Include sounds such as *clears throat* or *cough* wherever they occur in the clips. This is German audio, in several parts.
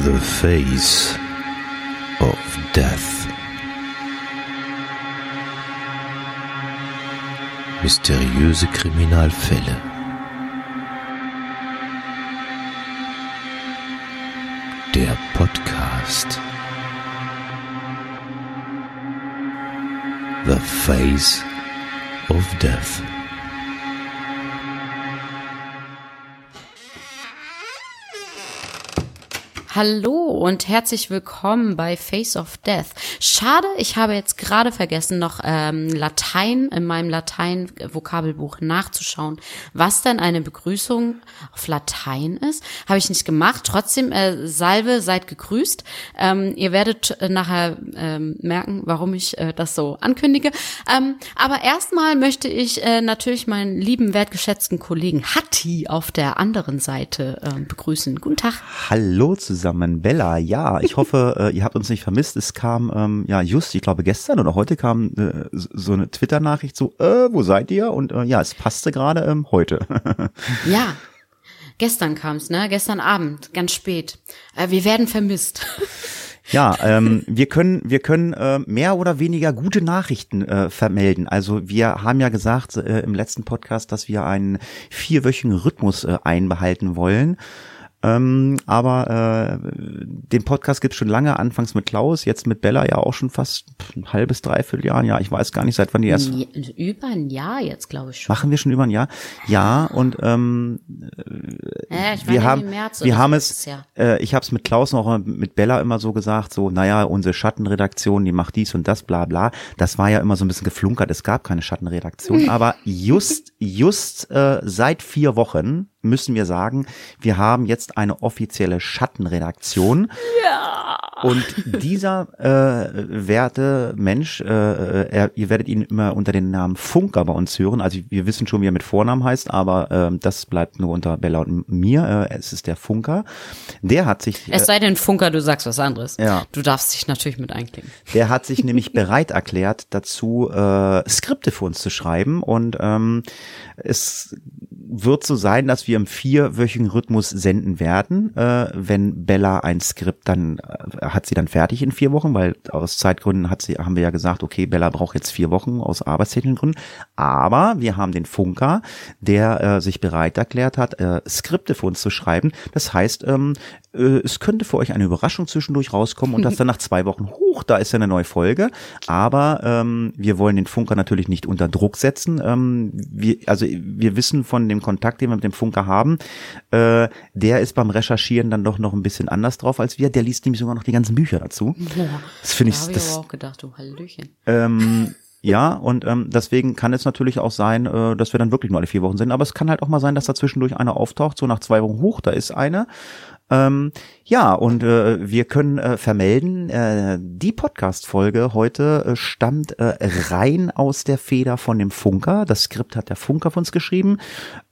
The Face of Death. Mysteriöse Kriminalfälle. Der Podcast. The Face of Death. Hallo und herzlich willkommen bei Face of Death. Schade, ich habe jetzt gerade vergessen, noch ähm, Latein in meinem Latein-Vokabelbuch nachzuschauen, was denn eine Begrüßung auf Latein ist. Habe ich nicht gemacht. Trotzdem, äh, Salve, seid gegrüßt. Ähm, ihr werdet äh, nachher ähm, merken, warum ich äh, das so ankündige. Ähm, aber erstmal möchte ich äh, natürlich meinen lieben, wertgeschätzten Kollegen Hatti auf der anderen Seite äh, begrüßen. Guten Tag. Hallo zusammen zusammen. Bella, ja, ich hoffe, *laughs* äh, ihr habt uns nicht vermisst. Es kam, ähm, ja, just, ich glaube gestern oder heute kam äh, so eine Twitter-Nachricht so, äh, wo seid ihr? Und äh, ja, es passte gerade ähm, heute. *laughs* ja, gestern kam's, ne? Gestern Abend, ganz spät. Äh, wir werden vermisst. Ja, *laughs* ähm, wir können wir können äh, mehr oder weniger gute Nachrichten äh, vermelden. Also wir haben ja gesagt äh, im letzten Podcast, dass wir einen vierwöchigen Rhythmus äh, einbehalten wollen. Ähm, aber äh, den Podcast gibt's schon lange, anfangs mit Klaus, jetzt mit Bella ja auch schon fast ein halbes, dreiviertel Jahr. Ja, ich weiß gar nicht, seit wann die erst. Über ein Jahr jetzt, glaube ich schon. Machen wir schon über ein Jahr? Ja, und ähm, ich wir haben, wir haben es, äh, ich habe es mit Klaus noch mit Bella immer so gesagt, so, naja, unsere Schattenredaktion, die macht dies und das, bla bla. Das war ja immer so ein bisschen geflunkert, es gab keine Schattenredaktion, *laughs* aber just, just äh, seit vier Wochen müssen wir sagen, wir haben jetzt eine offizielle Schattenredaktion. Ja. Und dieser äh, werte Mensch, äh, er, ihr werdet ihn immer unter den Namen Funker bei uns hören. Also wir wissen schon, wie er mit Vornamen heißt, aber äh, das bleibt nur unter Bella und mir. Äh, es ist der Funker. Der hat sich. Äh, es sei denn, Funker, du sagst was anderes. Ja. Du darfst dich natürlich mit einklicken. Der hat sich nämlich *laughs* bereit erklärt, dazu äh, Skripte für uns zu schreiben. Und ähm, es wird so sein, dass wir im vierwöchigen Rhythmus senden werden. Äh, wenn Bella ein Skript dann äh, hat sie dann fertig in vier Wochen, weil aus Zeitgründen hat sie, haben wir ja gesagt, okay, Bella braucht jetzt vier Wochen aus arbeitstechnischen Gründen. Aber wir haben den Funker, der äh, sich bereit erklärt hat, äh, Skripte für uns zu schreiben. Das heißt, ähm, äh, es könnte für euch eine Überraschung zwischendurch rauskommen und das dann nach zwei Wochen, hoch, da ist ja eine neue Folge. Aber ähm, wir wollen den Funker natürlich nicht unter Druck setzen. Ähm, wir, also wir wissen von dem Kontakt, den wir mit dem Funker haben, äh, der ist beim Recherchieren dann doch noch ein bisschen anders drauf als wir. Der liest nämlich sogar noch die ganzen Bücher dazu. Ja, das finde da ich. Hab das, ich aber auch gedacht, du Hallöchen. Ähm, ja, und ähm, deswegen kann es natürlich auch sein, äh, dass wir dann wirklich nur alle vier Wochen sind. Aber es kann halt auch mal sein, dass da zwischendurch einer auftaucht, so nach zwei Wochen hoch, da ist eine. Ähm, ja, und äh, wir können äh, vermelden, äh, die Podcast-Folge heute äh, stammt äh, rein aus der Feder von dem Funker. Das Skript hat der Funker von uns geschrieben.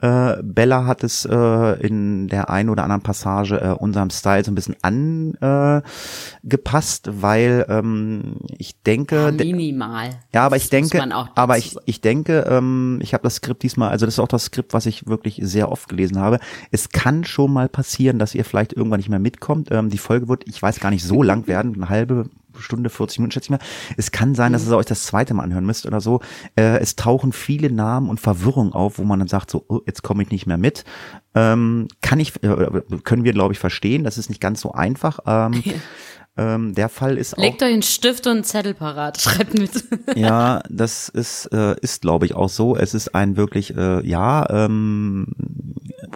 Äh, Bella hat es äh, in der einen oder anderen Passage äh, unserem Style so ein bisschen angepasst, äh, weil ähm, ich denke... Ja, minimal. Ja, aber ich denke, aber ich, ich denke, ähm, ich habe das Skript diesmal, also das ist auch das Skript, was ich wirklich sehr oft gelesen habe. Es kann schon mal passieren, dass ihr vielleicht irgendwann nicht mehr mitkommt. Ähm, die Folge wird, ich weiß gar nicht, so lang werden, eine halbe Stunde, 40 Minuten, schätze ich mal. Es kann sein, dass ihr euch das zweite Mal anhören müsst oder so. Äh, es tauchen viele Namen und Verwirrung auf, wo man dann sagt, so, oh, jetzt komme ich nicht mehr mit. Ähm, kann ich, äh, können wir, glaube ich, verstehen. Das ist nicht ganz so einfach. Ähm, *laughs* ähm, der Fall ist auch. Legt euch einen Stift und einen Zettel parat, *laughs* schreibt mit. ja, das ist, äh, ist glaube ich, auch so. Es ist ein wirklich, äh, ja, ähm,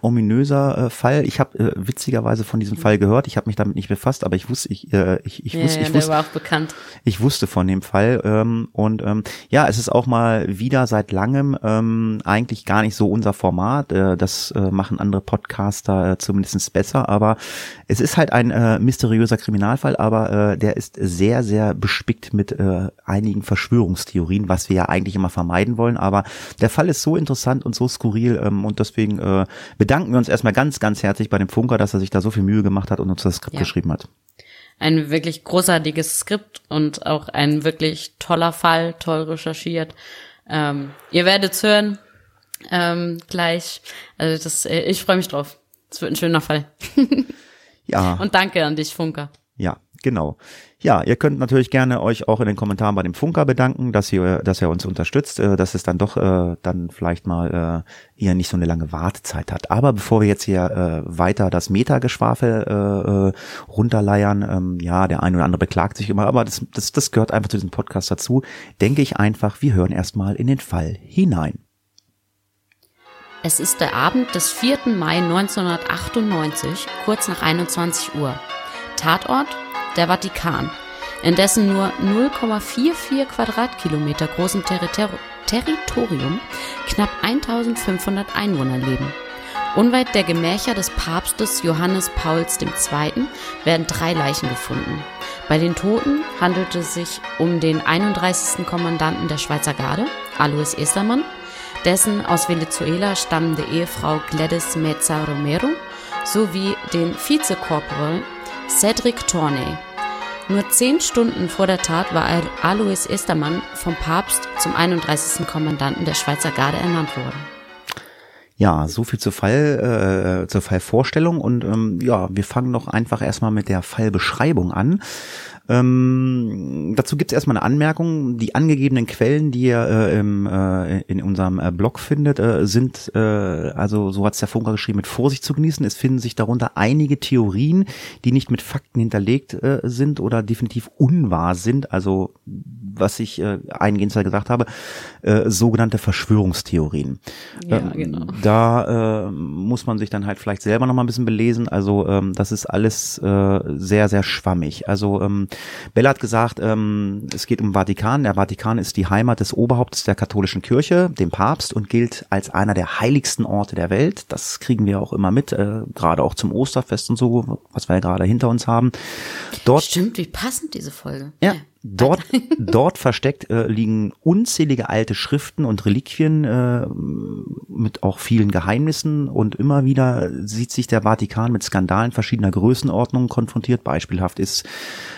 ominöser äh, Fall. Ich habe äh, witzigerweise von diesem Fall gehört. Ich habe mich damit nicht befasst, aber ich wusste, ich, äh, ich, ich, ja, wusste, ja, ich wusste, war auch bekannt. ich wusste von dem Fall. Ähm, und ähm, ja, es ist auch mal wieder seit langem ähm, eigentlich gar nicht so unser Format. Äh, das äh, machen andere Podcaster äh, zumindest besser. Aber es ist halt ein äh, mysteriöser Kriminalfall, aber äh, der ist sehr, sehr bespickt mit äh, einigen Verschwörungstheorien, was wir ja eigentlich immer vermeiden wollen. Aber der Fall ist so interessant und so skurril ähm, und deswegen äh, bedanken wir uns erstmal ganz, ganz herzlich bei dem Funker, dass er sich da so viel Mühe gemacht hat und uns das Skript Ja. geschrieben hat. Ein wirklich großartiges Skript und auch ein wirklich toller Fall, toll recherchiert. Ähm, ihr werdet's hören ähm, gleich. Also das, äh, ich freue mich drauf. Es wird ein schöner Fall. Ja. *laughs* Und danke an dich, Funker. Ja, genau. Ja, ihr könnt natürlich gerne euch auch in den Kommentaren bei dem Funker bedanken, dass ihr, dass er uns unterstützt, äh, dass es dann doch äh, dann vielleicht mal äh, hier nicht so eine lange Wartezeit hat. Aber bevor wir jetzt hier äh, weiter das Metageschwafel äh, äh, runterleiern, ähm, ja, der eine oder andere beklagt sich immer, aber das, das, das gehört einfach zu diesem Podcast dazu, denke ich einfach, wir hören erstmal in den Fall hinein. Es ist der Abend des 4. Mai 1998, kurz nach 21 Uhr. Tatort der Vatikan, in dessen nur 0,44 Quadratkilometer großen Territor Territorium knapp 1500 Einwohner leben. Unweit der Gemächer des Papstes Johannes Pauls II. werden drei Leichen gefunden. Bei den Toten handelt es sich um den 31. Kommandanten der Schweizer Garde, Alois Estermann, dessen aus Venezuela stammende Ehefrau Gladys Meza Romero sowie den Vizekorporal Cedric Torney. Nur zehn Stunden vor der Tat war Alois Estermann vom Papst zum 31. Kommandanten der Schweizer Garde ernannt worden. Ja, so viel zur Fall, äh, zur Fallvorstellung und ähm, ja, wir fangen doch einfach erstmal mit der Fallbeschreibung an. Ähm, dazu gibt es erstmal eine Anmerkung. Die angegebenen Quellen, die ihr äh, im, äh, in unserem äh, Blog findet, äh, sind, äh, also so hat's der Funker geschrieben, mit Vorsicht zu genießen. Es finden sich darunter einige Theorien, die nicht mit Fakten hinterlegt äh, sind oder definitiv unwahr sind. Also was ich äh, eingehend gesagt habe, sogenannte Verschwörungstheorien. Ja, Ähm, genau. Da muss man sich dann halt vielleicht selber noch mal ein bisschen belesen. Also ähm, das ist alles sehr, sehr schwammig. Also ähm, Bella hat gesagt, ähm, es geht um den Vatikan. Der Vatikan ist die Heimat des Oberhaupts der katholischen Kirche, dem Papst, und gilt als einer der heiligsten Orte der Welt. Das kriegen wir auch immer mit, äh, gerade auch zum Osterfest und so, was wir ja gerade hinter uns haben. Dort Stimmt, wie passend diese Folge. ja, dort, *laughs* dort versteckt äh, liegen unzählige alte Schriften und Reliquien äh, mit auch vielen Geheimnissen und immer wieder sieht sich der Vatikan mit Skandalen verschiedener Größenordnungen konfrontiert. Beispielhaft ist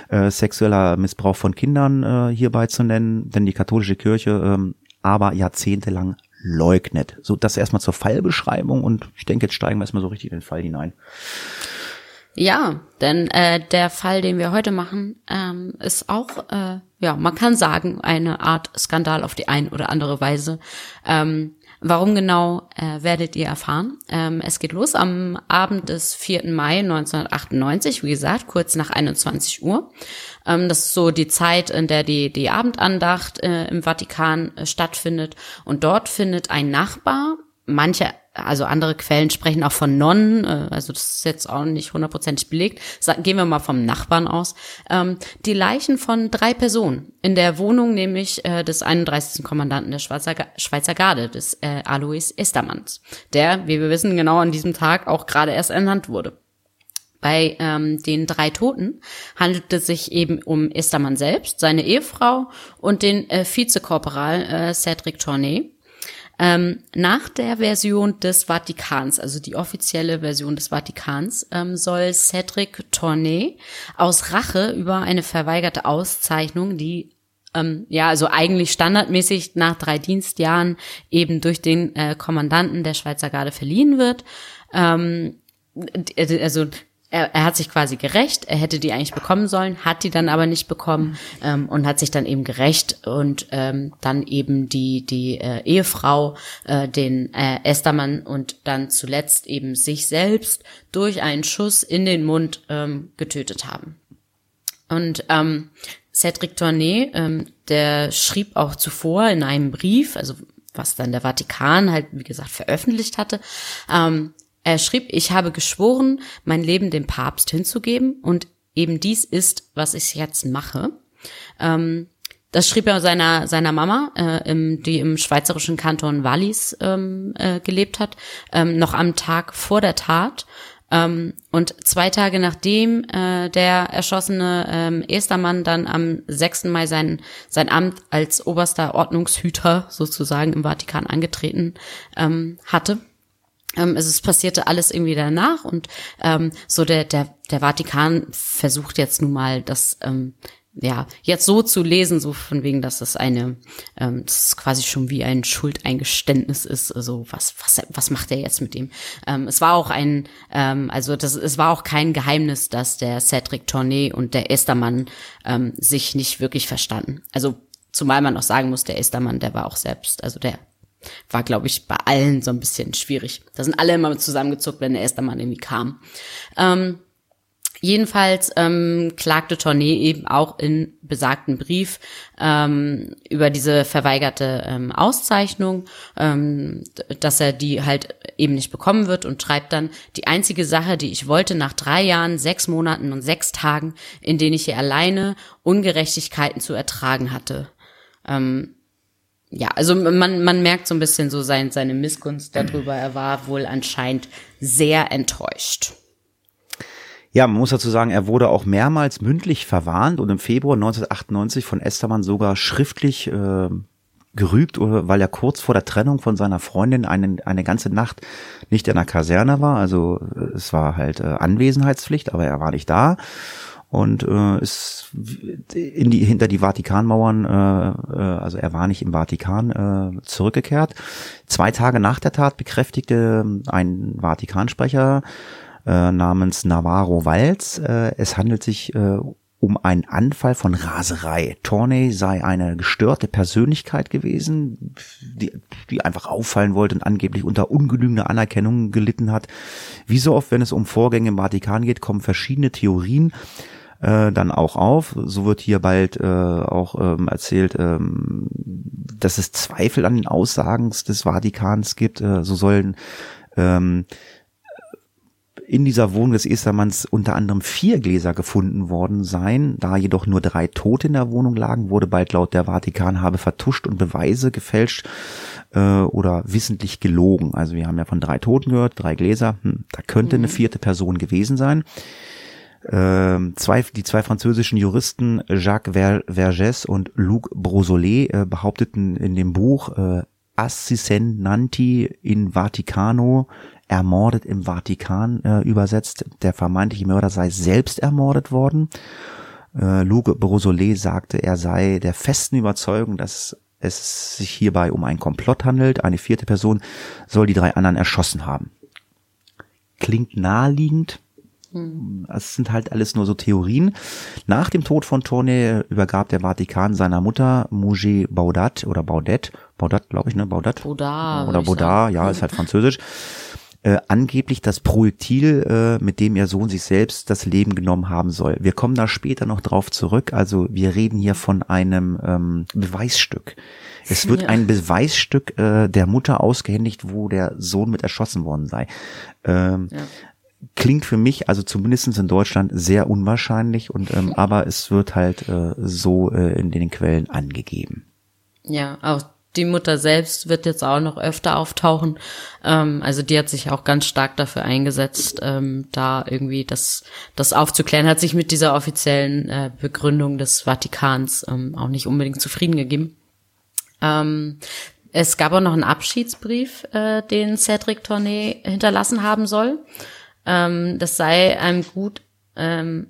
äh, sexueller Missbrauch von Kindern äh, hierbei zu nennen, denn die katholische Kirche ähm, aber jahrzehntelang leugnet. So, das erstmal zur Fallbeschreibung und ich denke, jetzt steigen wir erstmal so richtig in den Fall hinein. Ja, denn äh, der Fall, den wir heute machen, ähm, ist auch, äh, ja, man kann sagen, eine Art Skandal auf die ein oder andere Weise. Ähm, warum genau, äh, werdet ihr erfahren. Ähm, es geht los am Abend des 4. Mai 1998, wie gesagt, kurz nach 21 Uhr. Ähm, das ist so die Zeit, in der die, die Abendandacht äh, im Vatikan äh, stattfindet. Und dort findet ein Nachbar, manche also andere Quellen sprechen auch von Nonnen, äh, also das ist jetzt auch nicht hundertprozentig belegt. Gehen wir mal vom Nachbarn aus. Ähm, die Leichen von drei Personen in der Wohnung, nämlich äh, des 31. Kommandanten der Schweizer, Schweizer Garde, des äh, Alois Estermanns, der, wie wir wissen, genau an diesem Tag auch gerade erst ernannt wurde. Bei ähm, den drei Toten handelt es sich eben um Estermann selbst, seine Ehefrau und den äh, Vizekorporal äh, Cedric Tournay. Ähm, nach der Version des Vatikans, also die offizielle Version des Vatikans, ähm, soll Cedric Tournay aus Rache über eine verweigerte Auszeichnung, die ähm, ja, also eigentlich standardmäßig nach drei Dienstjahren eben durch den äh, Kommandanten der Schweizer Garde verliehen wird. Ähm, also er, er hat sich quasi gerecht, er hätte die eigentlich bekommen sollen, hat die dann aber nicht bekommen ähm, und hat sich dann eben gerecht und ähm, dann eben die die äh, Ehefrau, äh, den äh, Estermann und dann zuletzt eben sich selbst durch einen Schuss in den Mund ähm, getötet haben. Und ähm, Cedric Tournay, ähm, der schrieb auch zuvor in einem Brief, also was dann der Vatikan halt, wie gesagt, veröffentlicht hatte, ähm, er schrieb, ich habe geschworen, mein Leben dem Papst hinzugeben und eben dies ist, was ich jetzt mache. Ähm, das schrieb er seiner, seiner Mama, äh, im, die im schweizerischen Kanton Wallis ähm, äh, gelebt hat, ähm, noch am Tag vor der Tat. Ähm, und zwei Tage nachdem äh, der erschossene ähm, Estermann dann am 6. Mai sein, sein Amt als oberster Ordnungshüter sozusagen im Vatikan angetreten ähm, hatte, ähm, es passierte alles irgendwie danach und ähm, so der, der, der Vatikan versucht jetzt nun mal das, ähm, ja, jetzt so zu lesen, so von wegen, dass das eine, ähm, das ist quasi schon wie ein Schuldeingeständnis ist, also was, was, was macht er jetzt mit ihm? Ähm, es war auch ein, ähm, also das, es war auch kein Geheimnis, dass der Cedric Tournee und der Estermann ähm, sich nicht wirklich verstanden. Also zumal man auch sagen muss, der Estermann, der war auch selbst, also der war, glaube ich, bei allen so ein bisschen schwierig. Da sind alle immer zusammengezuckt, wenn der Estermann irgendwie kam. Ähm, Jedenfalls ähm, klagte Tournee eben auch in besagten Brief ähm, über diese verweigerte ähm, Auszeichnung, ähm, dass er die halt eben nicht bekommen wird und schreibt dann, die einzige Sache, die ich wollte nach drei Jahren, sechs Monaten und sechs Tagen, in denen ich hier alleine Ungerechtigkeiten zu ertragen hatte. Ähm, ja, also man, man merkt so ein bisschen so sein, seine Missgunst darüber. Er war wohl anscheinend sehr enttäuscht. Ja, man muss dazu sagen, er wurde auch mehrmals mündlich verwarnt und im Februar 1998 von Estermann sogar schriftlich äh, gerügt, weil er kurz vor der Trennung von seiner Freundin eine, eine ganze Nacht nicht in der Kaserne war. Also äh, es war halt äh, Anwesenheitspflicht, aber er war nicht da und äh, ist in die hinter die Vatikanmauern, äh, äh, also er war nicht im Vatikan äh, zurückgekehrt. Zwei Tage nach der Tat bekräftigte ein Vatikansprecher äh, namens Navarro Walz. Äh, es handelt sich äh, um einen Anfall von Raserei. Torney sei eine gestörte Persönlichkeit gewesen, die, die einfach auffallen wollte und angeblich unter ungenügender Anerkennung gelitten hat. Wie so oft, wenn es um Vorgänge im Vatikan geht, kommen verschiedene Theorien äh, dann auch auf. So wird hier bald äh, auch ähm, erzählt, ähm, dass es Zweifel an den Aussagen des Vatikans gibt. Äh, so sollen ähm, in dieser Wohnung des Estermanns unter anderem vier Gläser gefunden worden sein. Da jedoch nur drei Tote in der Wohnung lagen, wurde bald laut der Vatikan habe vertuscht und Beweise gefälscht äh, oder wissentlich gelogen. Also wir haben ja von drei Toten gehört, drei Gläser. Hm, da könnte mhm. eine vierte Person gewesen sein. Äh, zwei, die zwei französischen Juristen Jacques Ver Vergès und Luc Brosolet äh, behaupteten in dem Buch äh, Assissenanti in Vaticano ermordet im Vatikan äh, übersetzt. Der vermeintliche Mörder sei selbst ermordet worden. Äh, Luc Brosolet sagte, er sei der festen Überzeugung, dass es sich hierbei um einen Komplott handelt. Eine vierte Person soll die drei anderen erschossen haben. Klingt naheliegend. Hm. Es sind halt alles nur so Theorien. Nach dem Tod von Tournai übergab der Vatikan seiner Mutter Mouget Baudat oder Baudet, Baudat glaube ich, ne, Baudat. Baudard. Oder Baudard, ja, ist halt französisch äh, angeblich das Projektil, äh, mit dem ihr Sohn sich selbst das Leben genommen haben soll. Wir kommen da später noch drauf zurück. Also wir reden hier von einem ähm, Beweisstück. Es wird ja. ein Beweisstück äh, der Mutter ausgehändigt, wo der Sohn mit erschossen worden sei. Ähm, ja. Klingt für mich, also zumindestens in Deutschland, sehr unwahrscheinlich und ähm, *laughs* aber es wird halt äh, so äh, in den Quellen angegeben. Ja, auch die Mutter selbst wird jetzt auch noch öfter auftauchen. Ähm, also die hat sich auch ganz stark dafür eingesetzt, ähm, da irgendwie das, das aufzuklären, hat sich mit dieser offiziellen äh, Begründung des Vatikans ähm, auch nicht unbedingt zufrieden gegeben. Ähm, es gab auch noch einen Abschiedsbrief, äh, den Cedric Tournay hinterlassen haben soll. Ähm, das sei einem gut, ähm,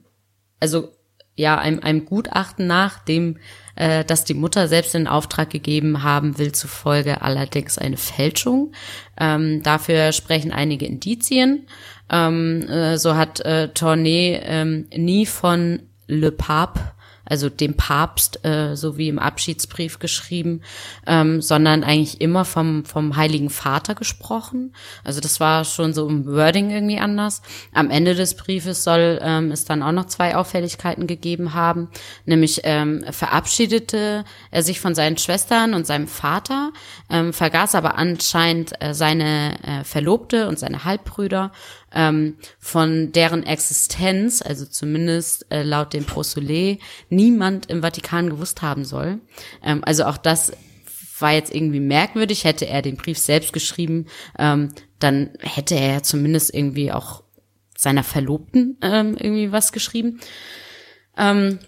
also ja, einem, einem Gutachten nach, dem äh, das die Mutter selbst in Auftrag gegeben haben will, zufolge allerdings eine Fälschung. Ähm, dafür sprechen einige Indizien. Ähm, äh, so hat äh, Tournay ähm, nie von Le Pape also dem Papst, äh, so wie im Abschiedsbrief geschrieben, ähm, sondern eigentlich immer vom, vom Heiligen Vater gesprochen. Also das war schon so im Wording irgendwie anders. Am Ende des Briefes soll ähm, es dann auch noch zwei Auffälligkeiten gegeben haben, nämlich ähm, verabschiedete er sich von seinen Schwestern und seinem Vater, ähm, vergaß aber anscheinend äh, seine äh, Verlobte und seine Halbbrüder ähm, von deren Existenz, also zumindest äh, laut dem Prosolet, niemand im Vatikan gewusst haben soll. Ähm, also auch das war jetzt irgendwie merkwürdig. Hätte er den Brief selbst geschrieben, ähm, dann hätte er ja zumindest irgendwie auch seiner Verlobten ähm, irgendwie was geschrieben. Ähm,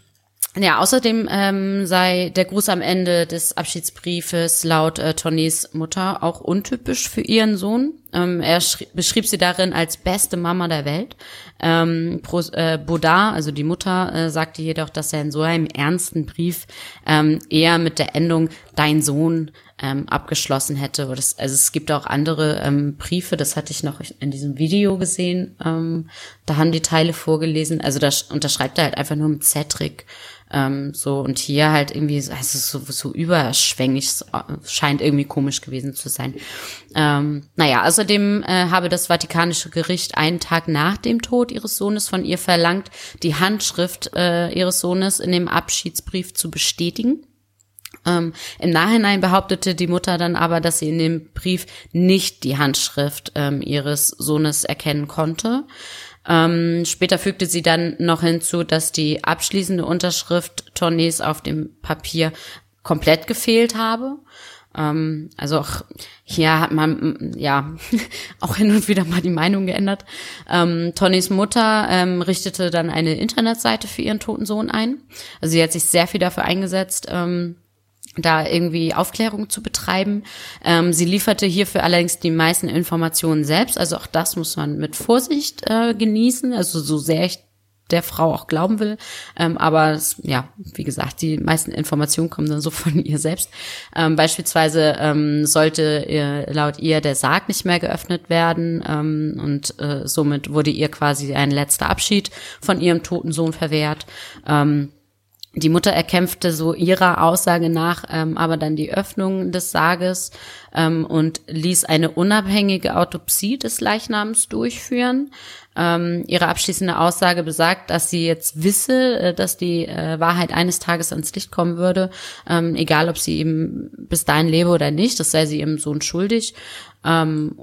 Ja, außerdem ähm, sei der Gruß am Ende des Abschiedsbriefes laut äh, Tonys Mutter auch untypisch für ihren Sohn. Ähm, er beschrieb sie darin als beste Mama der Welt. Ähm, äh, Baudard, also die Mutter, äh, sagte jedoch, dass er in so einem ernsten Brief ähm, eher mit der Endung Dein Sohn ähm, abgeschlossen hätte. Das, also es gibt auch andere ähm, Briefe, das hatte ich noch in diesem Video gesehen. Ähm, da haben die Teile vorgelesen. Also da unterschreibt er halt einfach nur mit Cedric. Ähm, so und hier halt irgendwie, also so, so überschwänglich, scheint irgendwie komisch gewesen zu sein. Ähm, naja, außerdem äh, habe das Vatikanische Gericht einen Tag nach dem Tod ihres Sohnes von ihr verlangt, die Handschrift äh, ihres Sohnes in dem Abschiedsbrief zu bestätigen. Ähm, Im Nachhinein behauptete die Mutter dann aber, dass sie in dem Brief nicht die Handschrift ähm, ihres Sohnes erkennen konnte. Ähm, später fügte sie dann noch hinzu, dass die abschließende Unterschrift Tournees auf dem Papier komplett gefehlt habe. Ähm, also auch hier hat man ja *laughs* auch hin und wieder mal die Meinung geändert. Ähm, Tonnys Mutter ähm, richtete dann eine Internetseite für ihren toten Sohn ein. Also sie hat sich sehr viel dafür eingesetzt. Ähm, da irgendwie Aufklärung zu betreiben. Ähm, sie lieferte hierfür allerdings die meisten Informationen selbst, also auch das muss man mit Vorsicht äh, genießen, also so sehr ich der Frau auch glauben will. Ähm, aber es, ja, wie gesagt, die meisten Informationen kommen dann so von *laughs* ihr selbst. Ähm, beispielsweise ähm, sollte ihr, laut ihr der Sarg nicht mehr geöffnet werden ähm, und äh, somit wurde ihr quasi ein letzter Abschied von ihrem toten Sohn verwehrt. Ähm, die Mutter erkämpfte so ihrer Aussage nach ähm, aber dann die Öffnung des Sarges ähm, und ließ eine unabhängige Autopsie des Leichnams durchführen. Ähm, ihre abschließende Aussage besagt, dass sie jetzt wisse, äh, dass die äh, Wahrheit eines Tages ans Licht kommen würde, ähm, egal ob sie eben bis dahin lebe oder nicht, das sei sie ihrem Sohn schuldig. Ähm,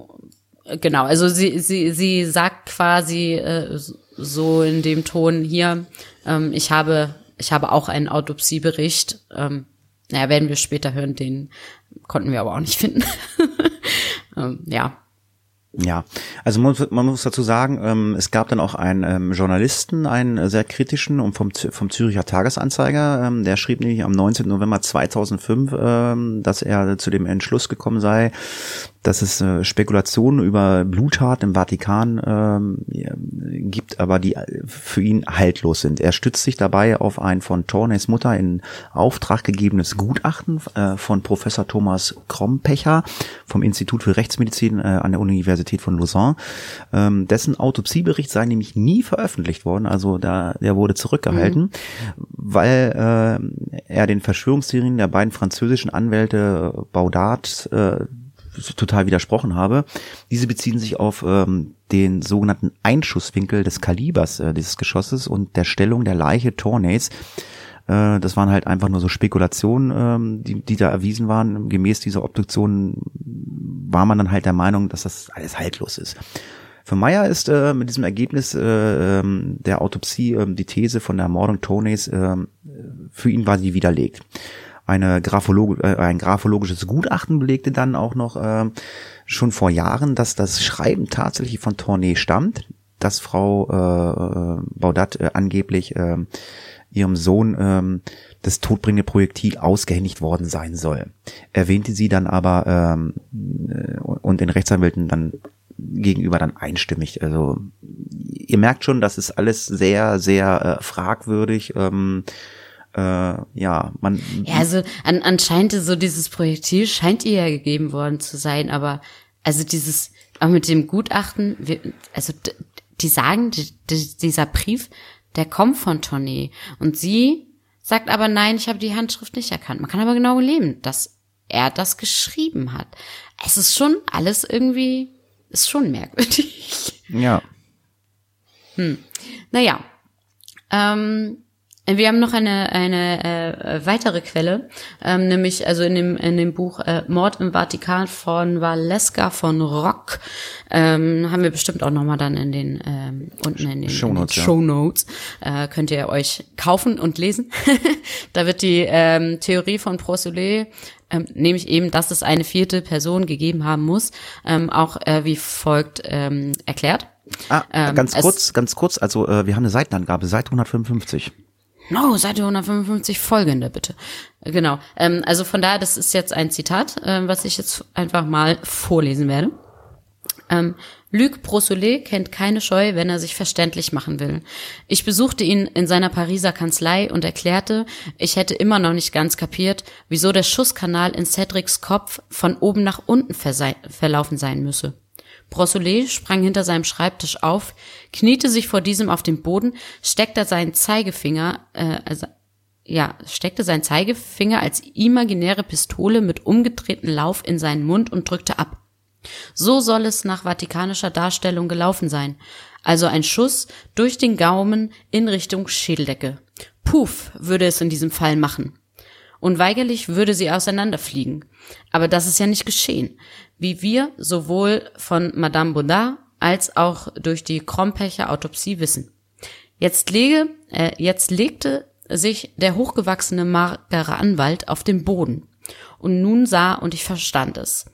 genau, also sie, sie, sie sagt quasi äh, so in dem Ton hier, ähm, ich habe ich habe auch einen Autopsiebericht. Ähm, naja, werden wir später hören, den konnten wir aber auch nicht finden. *laughs* ähm, ja. Ja, also man, man, muss dazu sagen, ähm, es gab dann auch einen ähm, Journalisten, einen sehr kritischen und vom, vom Züricher Tagesanzeiger, ähm, der schrieb nämlich am 19. November 2005, ähm, dass er zu dem Entschluss gekommen sei, dass es äh, Spekulationen über Bluttat im Vatikan ähm, gibt, aber die für ihn haltlos sind. Er stützt sich dabei auf ein von Tornes Mutter in Auftrag gegebenes Gutachten äh, von Professor Thomas Krompecher vom Institut für Rechtsmedizin äh, an der Universität von Lausanne. Ähm, dessen Autopsiebericht sei nämlich nie veröffentlicht worden, also da der wurde zurückgehalten, mhm. weil äh, er den Verschwörungstheorien der beiden französischen Anwälte Baudard äh, total widersprochen habe. Diese beziehen sich auf ähm, den sogenannten Einschusswinkel des Kalibers äh, dieses Geschosses und der Stellung der Leiche Tornays. Äh, das waren halt einfach nur so Spekulationen, ähm, die, die da erwiesen waren. Gemäß dieser Obduktion war man dann halt der Meinung, dass das alles haltlos ist. Für Meyer ist äh, mit diesem Ergebnis äh, ähm, der Autopsie äh, die These von der Ermordung Toneys äh, für ihn war sie widerlegt. Eine Grapholog äh, ein graphologisches Gutachten belegte dann auch noch äh, schon vor Jahren, dass das Schreiben tatsächlich von Tournee stammt, dass Frau äh, Baudat äh, angeblich äh, ihrem Sohn äh, das todbringende Projektil ausgehändigt worden sein soll. Erwähnte sie dann aber ähm, äh, und den Rechtsanwälten dann gegenüber dann einstimmig. Also ihr merkt schon, das ist alles sehr, sehr äh, fragwürdig. Ähm, äh, ja, man. Ja, also an, anscheinend so dieses Projektil scheint ihr ja gegeben worden zu sein, aber also dieses, auch mit dem Gutachten, wir, also die sagen, die, die, dieser Brief, der kommt von Tony und sie sagt aber nein, ich habe die Handschrift nicht erkannt. Man kann aber genau leben, dass er das geschrieben hat. Es ist schon alles irgendwie, ist schon merkwürdig. Ja. Hm. Naja. Ähm, wir haben noch eine, eine äh, weitere Quelle, ähm, nämlich also in dem, in dem Buch äh, Mord im Vatikan von Valeska von Rock. Ähm, haben wir bestimmt auch nochmal dann in den ähm, unten in den Shownotes. Ja. Show Notes äh, könnt ihr euch kaufen und lesen. *laughs* da wird die ähm, Theorie von Prosulé ähm, nämlich eben, dass es eine vierte Person gegeben haben muss, ähm, auch äh, wie folgt ähm, erklärt. Ah, ähm, ganz kurz, ganz kurz, also äh, wir haben eine Seitenangabe, Seite 155. No, Seite 155 folgende bitte. Genau. Ähm, also von daher, das ist jetzt ein Zitat, ähm, was ich jetzt einfach mal vorlesen werde. Ähm, Luc Brossolet kennt keine Scheu, wenn er sich verständlich machen will. Ich besuchte ihn in seiner Pariser Kanzlei und erklärte, ich hätte immer noch nicht ganz kapiert, wieso der Schusskanal in Cedrics Kopf von oben nach unten verlaufen sein müsse. Brossolet sprang hinter seinem Schreibtisch auf, kniete sich vor diesem auf den Boden, steckte seinen Zeigefinger, äh, also, ja, steckte seinen Zeigefinger als imaginäre Pistole mit umgedrehtem Lauf in seinen Mund und drückte ab. So soll es nach vatikanischer Darstellung gelaufen sein. Also ein Schuss durch den Gaumen in Richtung Schädeldecke. Puff würde es in diesem Fall machen. Unweigerlich würde sie auseinanderfliegen. Aber das ist ja nicht geschehen. Wie wir sowohl von Madame Baudard als auch durch die Krompecher Autopsie wissen. Jetzt lege, äh, jetzt legte sich der hochgewachsene magere Anwalt auf den Boden. Und nun sah und ich verstand es.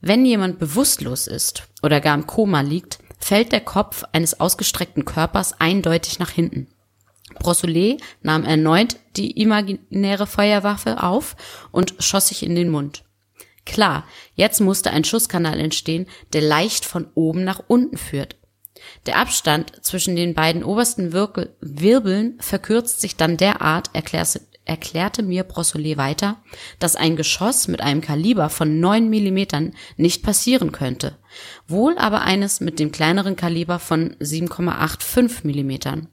Wenn jemand bewusstlos ist oder gar im Koma liegt, fällt der Kopf eines ausgestreckten Körpers eindeutig nach hinten. Brossolet nahm erneut die imaginäre Feuerwaffe auf und schoss sich in den Mund. Klar, jetzt musste ein Schusskanal entstehen, der leicht von oben nach unten führt. Der Abstand zwischen den beiden obersten Wirkel Wirbeln verkürzt sich dann derart, erklärte, erklärte mir Brossolet weiter, dass ein Geschoss mit einem Kaliber von 9 Millimetern nicht passieren könnte, wohl aber eines mit dem kleineren Kaliber von 7,85 Millimetern.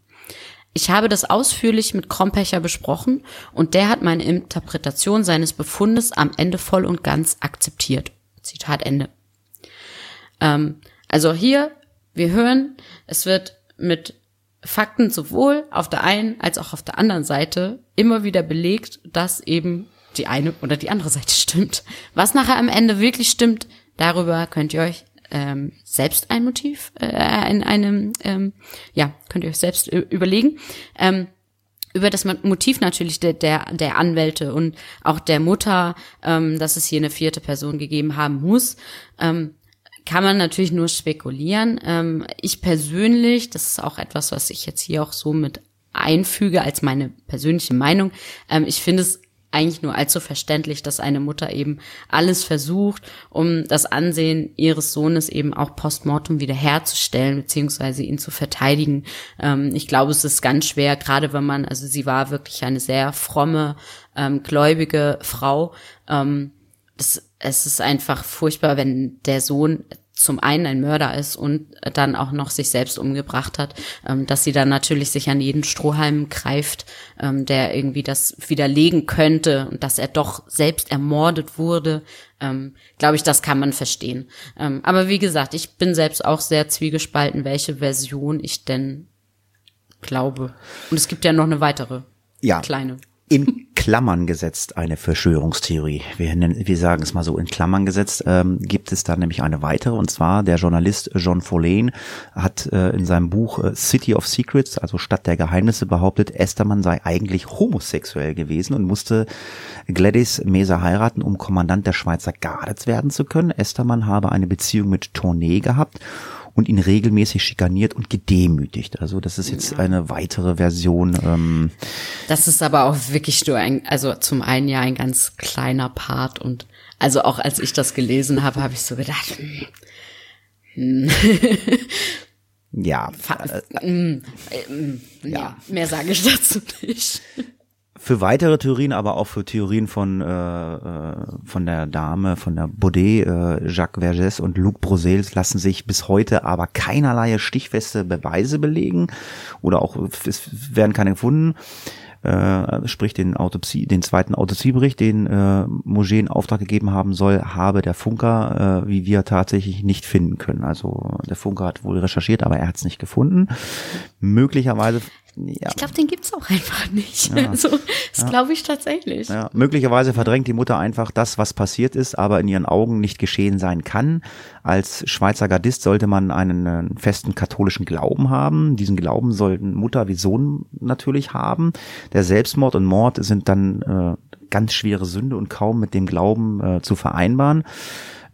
Ich habe das ausführlich mit Krompecher besprochen und der hat meine Interpretation seines Befundes am Ende voll und ganz akzeptiert. Zitat Ende. Ähm, also hier, wir hören, es wird mit Fakten sowohl auf der einen als auch auf der anderen Seite immer wieder belegt, dass eben die eine oder die andere Seite *laughs* stimmt. Was nachher am Ende wirklich stimmt, darüber könnt ihr euch ähm, selbst ein Motiv äh, in einem, ähm, ja, könnt ihr euch selbst überlegen. Ähm, über das Motiv natürlich der, der, der Anwälte und auch der Mutter, ähm, dass es hier eine vierte Person gegeben haben muss. Ähm, kann man natürlich nur spekulieren. Ähm, ich persönlich, das ist auch etwas, was ich jetzt hier auch so mit einfüge als meine persönliche Meinung. Ähm, ich finde es eigentlich nur allzu verständlich, dass eine Mutter eben alles versucht, um das Ansehen ihres Sohnes eben auch postmortem wiederherzustellen, beziehungsweise ihn zu verteidigen. Ähm, ich glaube, es ist ganz schwer, gerade wenn man, also sie war wirklich eine sehr fromme, ähm, gläubige Frau. Ähm, das, es ist einfach furchtbar, wenn der Sohn zum einen ein Mörder ist und dann auch noch sich selbst umgebracht hat, ähm, dass sie dann natürlich sich an jeden Strohhalm greift, ähm, der irgendwie das widerlegen könnte und dass er doch selbst ermordet wurde, ähm, glaube ich, das kann man verstehen. Aber wie gesagt, ich bin selbst auch sehr zwiegespalten, welche Version ich denn glaube. Und es gibt ja noch eine weitere ja. kleine in Klammern gesetzt eine Verschwörungstheorie. Wir, nennen, wir sagen es mal so in Klammern gesetzt, ähm, gibt es da nämlich eine weitere und zwar der Journalist John Folane hat äh, in seinem Buch äh, City of Secrets, also Stadt der Geheimnisse behauptet, Estermann sei eigentlich homosexuell gewesen und musste Gladys Mesa heiraten, um Kommandant der Schweizer Garde werden zu können. Estermann habe eine Beziehung mit Tournee gehabt und ihn regelmäßig schikaniert und gedemütigt. Also das ist jetzt eine weitere Version. Ähm das ist aber auch wirklich nur ein, also zum einen ja ein ganz kleiner Part und also auch als ich das gelesen habe, habe ich so gedacht, hm. ja. Äh, mm, ja. ja, mehr sage ich dazu nicht für weitere Theorien, aber auch für Theorien von äh, äh, von der Dame, von der Baudet, äh, Jacques Vergès und Luc Brosels lassen sich bis heute aber keinerlei stichfeste Beweise belegen oder auch es werden keine gefunden. Äh, sprich den Autopsie, den zweiten Autopsiebericht, den äh, Moget in Auftrag gegeben haben soll, habe der Funker, äh, wie wir tatsächlich nicht finden können. Also der Funker hat wohl recherchiert, aber er hat es nicht gefunden. Möglicherweise ja. Ich glaube, den gibt's auch einfach nicht. Ja. *laughs* Also, das ja. glaube ich tatsächlich. Ja. Möglicherweise verdrängt die Mutter einfach das, was passiert ist, aber in ihren Augen nicht geschehen sein kann. Als Schweizer Gardist sollte man einen, festen katholischen Glauben haben. Diesen Glauben sollten Mutter wie Sohn natürlich haben. Der Selbstmord und Mord sind dann äh, ganz schwere Sünde und kaum mit dem Glauben äh, zu vereinbaren.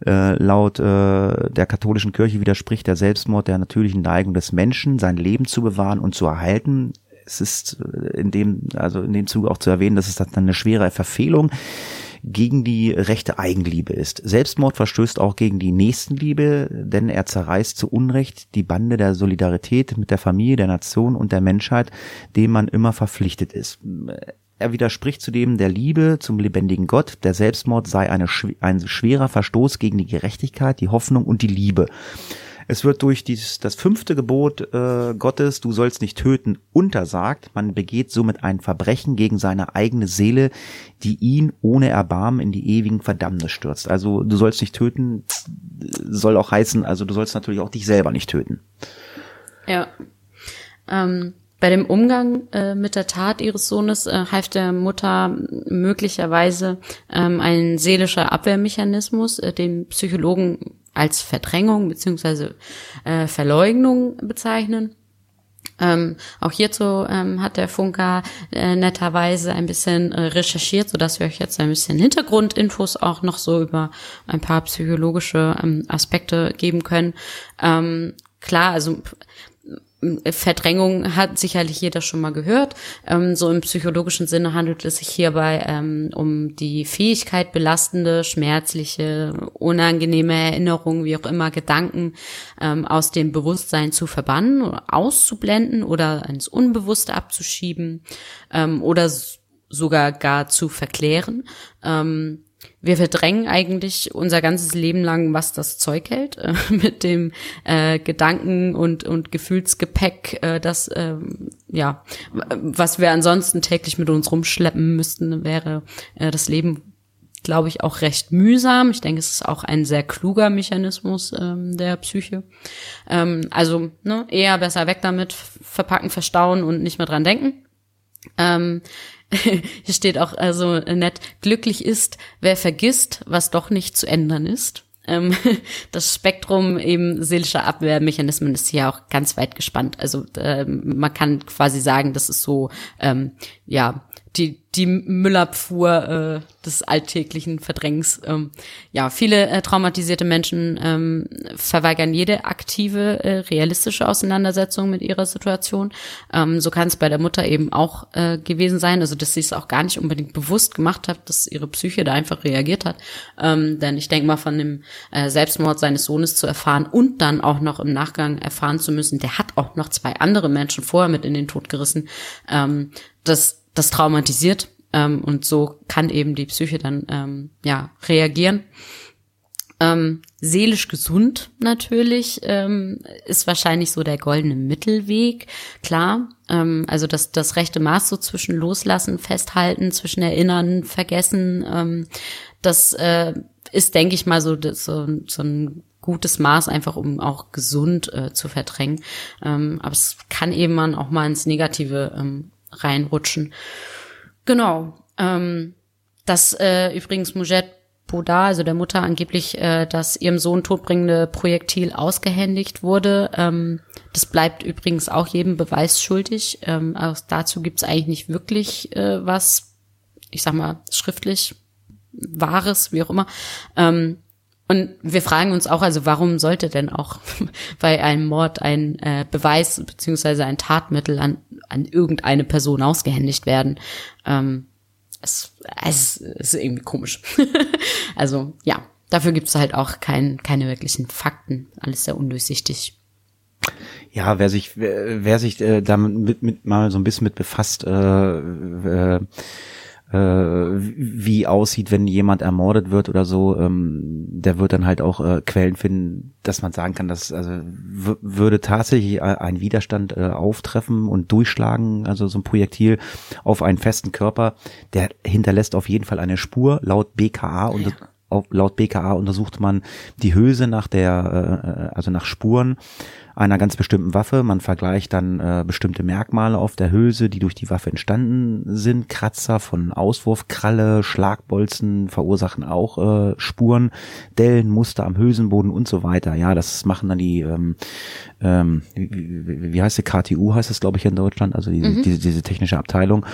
Äh, laut äh, der katholischen Kirche widerspricht der Selbstmord der natürlichen Neigung des Menschen, sein Leben zu bewahren und zu erhalten. es ist in dem, also in dem Zuge auch zu erwähnen, dass es dann eine schwere Verfehlung gegen die rechte Eigenliebe ist. Selbstmord verstößt auch gegen die Nächstenliebe, denn er zerreißt zu Unrecht die Bande der Solidarität mit der Familie, der Nation und der Menschheit, dem man immer verpflichtet ist. Er widerspricht zudem der Liebe zum lebendigen Gott. Der Selbstmord sei eine, ein schwerer Verstoß gegen die Gerechtigkeit, die Hoffnung und die Liebe. Es wird durch dieses, das fünfte Gebot äh, Gottes, du sollst nicht töten, untersagt. Man begeht somit ein Verbrechen gegen seine eigene Seele, die ihn ohne Erbarmen in die ewigen Verdammnis stürzt. Also du sollst nicht töten, soll auch heißen, also du sollst natürlich auch dich selber nicht töten. Ja. Ähm, bei dem Umgang äh, mit der Tat ihres Sohnes äh, half der Mutter möglicherweise ähm, ein seelischer Abwehrmechanismus, äh, den Psychologen als Verdrängung beziehungsweise äh, Verleugnung bezeichnen. Ähm, auch hierzu ähm, hat der Funker äh, netterweise ein bisschen äh, recherchiert, so dass wir euch jetzt ein bisschen Hintergrundinfos auch noch so über ein paar psychologische ähm, Aspekte geben können. Ähm, klar, also Verdrängung hat sicherlich jeder schon mal gehört. Ähm, so im psychologischen Sinne handelt es sich hierbei ähm, um die Fähigkeit, belastende, schmerzliche, unangenehme Erinnerungen, wie auch immer, Gedanken ähm, aus dem Bewusstsein zu verbannen, auszublenden oder ins Unbewusste abzuschieben ähm, oder sogar gar zu verklären. Ähm, wir verdrängen eigentlich unser ganzes Leben lang, was das Zeug hält, äh, *laughs* mit dem äh, Gedanken und, und Gefühlsgepäck, äh, das, äh, ja, was wir ansonsten täglich mit uns rumschleppen müssten, wäre äh, das Leben, glaube ich, auch recht mühsam. Ich denke, es ist auch ein sehr kluger Mechanismus ähm, der Psyche. Ähm, also ne, eher besser weg damit, verpacken, verstauen und nicht mehr dran denken. Ähm, *laughs* Hier steht auch also nett, glücklich ist, wer vergisst, was doch nicht zu ändern ist. Ähm, *laughs* das Spektrum eben seelischer Abwehrmechanismen ist hier auch ganz weit gespannt. Also äh, man kann quasi sagen, das ist so, ähm, ja, die, die Müllabfuhr äh, des alltäglichen Verdrängens. Ähm, ja, viele äh, traumatisierte Menschen ähm, verweigern jede aktive, äh, realistische Auseinandersetzung mit ihrer Situation. Ähm, so kann es bei der Mutter eben auch äh, gewesen sein, also dass sie es auch gar nicht unbedingt bewusst gemacht hat, dass ihre Psyche da einfach reagiert hat. Ähm, denn ich denke mal, von dem äh, Selbstmord seines Sohnes zu erfahren und dann auch noch im Nachgang erfahren zu müssen, der hat auch noch zwei andere Menschen vorher mit in den Tod gerissen. Ähm, das das traumatisiert ähm, und so kann eben die Psyche dann ähm, ja reagieren. Ähm, seelisch gesund natürlich ähm, ist wahrscheinlich so der goldene Mittelweg, klar. Ähm, also das, das rechte Maß so zwischen Loslassen, Festhalten, zwischen Erinnern, Vergessen, ähm, das äh, ist, denke ich mal, so, so, so ein gutes Maß, einfach um auch gesund äh, zu verdrängen. Ähm, aber es kann eben man auch mal ins Negative ähm, reinrutschen. Genau. Ähm, dass äh, übrigens Mujed Boda, also der Mutter, angeblich äh, das ihrem Sohn todbringende Projektil ausgehändigt wurde. Ähm, das bleibt übrigens auch jedem Beweis schuldig. Ähm, auch dazu gibt's eigentlich nicht wirklich äh, was, ich sag mal, schriftlich Wahres, wie auch immer. Ähm, und wir fragen uns auch, also warum sollte denn auch *laughs* bei einem Mord ein äh, Beweis beziehungsweise ein Tatmittel an, an irgendeine Person ausgehändigt werden? Ähm, es, es ist irgendwie komisch. *laughs* also ja, dafür gibt es halt auch kein, keine wirklichen Fakten. Alles sehr undurchsichtig. Ja, wer sich, wer, wer sich äh, damit mit, mit mal so ein bisschen mit befasst, äh, äh, äh, wie aussieht, wenn jemand ermordet wird oder so, ähm, der wird dann halt auch äh, Quellen finden, dass man sagen kann, dass also würde tatsächlich ein Widerstand äh, auftreffen und durchschlagen, also so ein Projektil auf einen festen Körper, der hinterlässt auf jeden Fall eine Spur laut BKA und ja. laut BKA untersucht man die Hülse nach der, äh, also nach Spuren einer ganz bestimmten Waffe. Man vergleicht dann äh, bestimmte Merkmale auf der Hülse, die durch die Waffe entstanden sind. Kratzer von Auswurfkralle, Schlagbolzen verursachen auch äh, Spuren, Dellen, Muster am Hülsenboden und so weiter. Ja, das machen dann die, ähm, ähm, wie, wie heißt die, KTU heißt es, glaube ich, in Deutschland, also die, mhm. diese, diese technische Abteilung.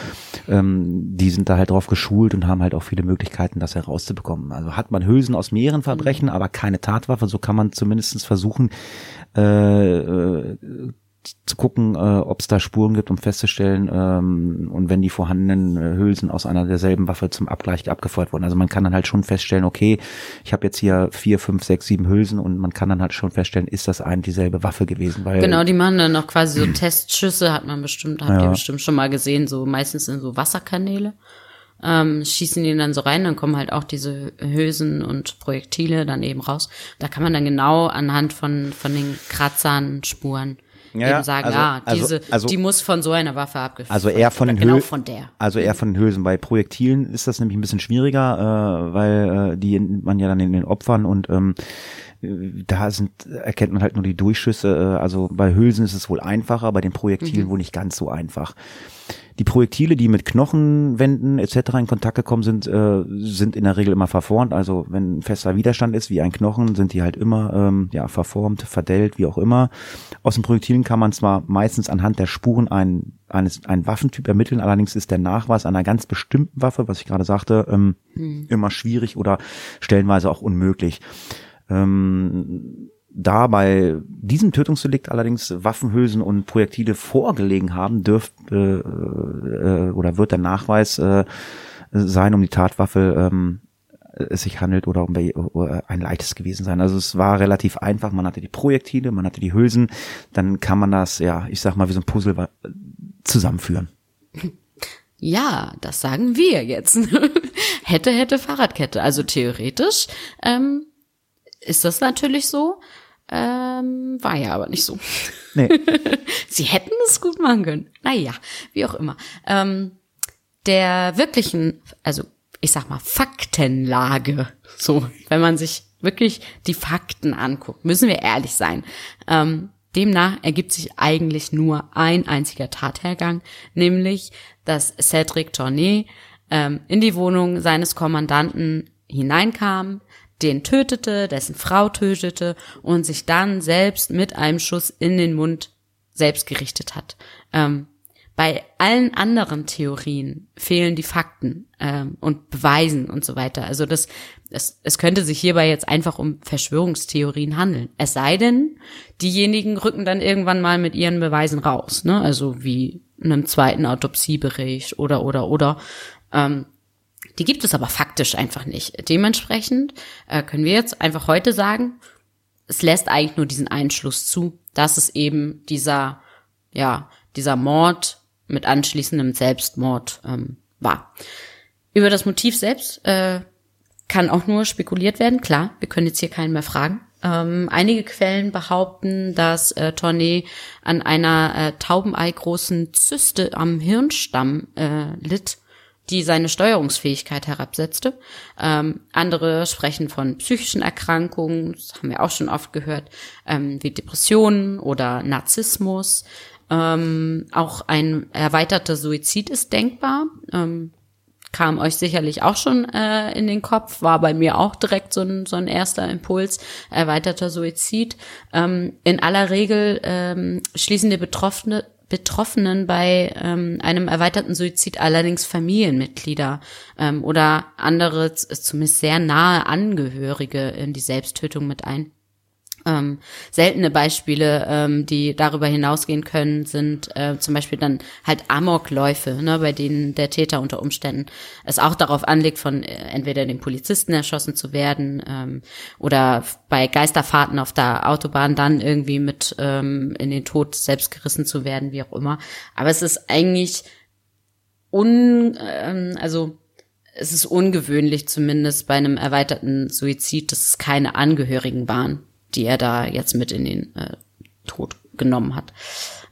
Ähm, die sind da halt drauf geschult und haben halt auch viele Möglichkeiten, das herauszubekommen. Also hat man Hülsen aus mehreren Verbrechen, mhm. aber keine Tatwaffe, so kann man zumindestens versuchen, äh, zu gucken, äh, ob es da Spuren gibt, um festzustellen, ähm, und wenn die vorhandenen äh, Hülsen aus einer derselben Waffe zum Abgleich abgefeuert wurden. Also man kann dann halt schon feststellen, okay, ich habe jetzt hier vier, fünf, sechs, sieben Hülsen und man kann dann halt schon feststellen, ist das eine dieselbe Waffe gewesen? Weil Genau, die machen dann noch quasi so *clears throat* Testschüsse, hat man bestimmt, habt Ja. ihr bestimmt schon mal gesehen, so meistens in so Wasserkanäle. Ähm, schießen die dann so rein, dann kommen halt auch diese Hülsen und Projektile dann eben raus. Da kann man dann genau anhand von, von den Kratzern, Spuren Ja, eben sagen, also- ah, also- diese, also- die muss von so einer Waffe abgefeuert Also eher von den Genau Hül- von der. Also eher von den Hülsen. Bei Projektilen ist das nämlich ein bisschen schwieriger, äh, weil äh, die nimmt man ja dann in den Opfern und ähm, äh, da sind, erkennt man halt nur die Durchschüsse. Äh, also bei Hülsen ist es wohl einfacher, bei den Projektilen wohl nicht ganz so einfach. Die Projektile, die mit Knochenwänden etc. in Kontakt gekommen sind, äh, sind in der Regel immer verformt. Also wenn ein fester Widerstand ist, wie ein Knochen, sind die halt immer ähm, ja verformt, verdellt, wie auch immer. Aus den Projektilen kann man zwar meistens anhand der Spuren ein, eines einen Waffentyp ermitteln, allerdings ist der Nachweis einer ganz bestimmten Waffe, was ich gerade sagte, ähm, immer schwierig oder stellenweise auch unmöglich. Ähm, da bei diesem Tötungsdelikt allerdings Waffenhülsen und Projektile vorgelegen haben, dürft äh, äh, oder wird der Nachweis äh, sein, um die Tatwaffe ähm, es sich handelt oder um oder ein leichtes gewesen sein. Also es war relativ einfach. Man hatte die Projektile, man hatte die Hülsen, dann kann man das, ja, ich sag mal, wie so ein Puzzle zusammenführen. Ja, das sagen wir jetzt. *laughs* hätte, hätte Fahrradkette. Also theoretisch ähm, ist das natürlich so. Ähm, war ja aber nicht so. Nee, *laughs* Sie hätten es gut machen können. Naja, wie auch immer. Ähm, der wirklichen, also ich sag mal, Faktenlage, so, wenn man sich wirklich die Fakten anguckt, müssen wir ehrlich sein. Ähm, demnach ergibt sich eigentlich nur ein einziger Tathergang, nämlich, dass Cedric Tournay ähm, in die Wohnung seines Kommandanten hineinkam, den tötete, dessen Frau tötete und sich dann selbst mit einem Schuss in den Mund selbst gerichtet hat. Ähm, bei allen anderen Theorien fehlen die Fakten ähm, und Beweisen und so weiter. Also das, es, es könnte sich hierbei jetzt einfach um Verschwörungstheorien handeln. Es sei denn, diejenigen rücken dann irgendwann mal mit ihren Beweisen raus, ne? Also wie einem zweiten Autopsiebericht oder oder oder. Ähm, die gibt es aber faktisch einfach nicht. Dementsprechend äh, können wir jetzt einfach heute sagen, es lässt eigentlich nur diesen Einschluss zu, dass es eben dieser, ja, dieser Mord mit anschließendem Selbstmord ähm, war. Über das Motiv selbst äh, kann auch nur spekuliert werden. Klar, wir können jetzt hier keinen mehr fragen. Ähm, einige Quellen behaupten, dass äh, Tournee an einer äh, Taubenei-großen Zyste am Hirnstamm äh, litt, die seine Steuerungsfähigkeit herabsetzte. Ähm, andere sprechen von psychischen Erkrankungen, das haben wir auch schon oft gehört, ähm, wie Depressionen oder Narzissmus. Ähm, auch ein erweiterter Suizid ist denkbar. Ähm, kam euch sicherlich auch schon äh, in den Kopf, war bei mir auch direkt so ein, so ein erster Impuls, erweiterter Suizid. Ähm, in aller Regel ähm, schließen die Betroffene, Betroffenen bei ähm, einem erweiterten Suizid allerdings Familienmitglieder ähm, oder andere, zumindest sehr nahe Angehörige in die Selbsttötung mit ein. Ähm, seltene Beispiele, ähm, die darüber hinausgehen können, sind äh, zum Beispiel dann halt Amokläufe, ne, bei denen der Täter unter Umständen es auch darauf anlegt, von äh, entweder den Polizisten erschossen zu werden ähm, oder bei Geisterfahrten auf der Autobahn dann irgendwie mit ähm, in den Tod selbst gerissen zu werden, wie auch immer. Aber es ist eigentlich un, ähm, also es ist ungewöhnlich, zumindest bei einem erweiterten Suizid, dass es keine Angehörigen waren, die er da jetzt mit in den äh, Tod genommen hat.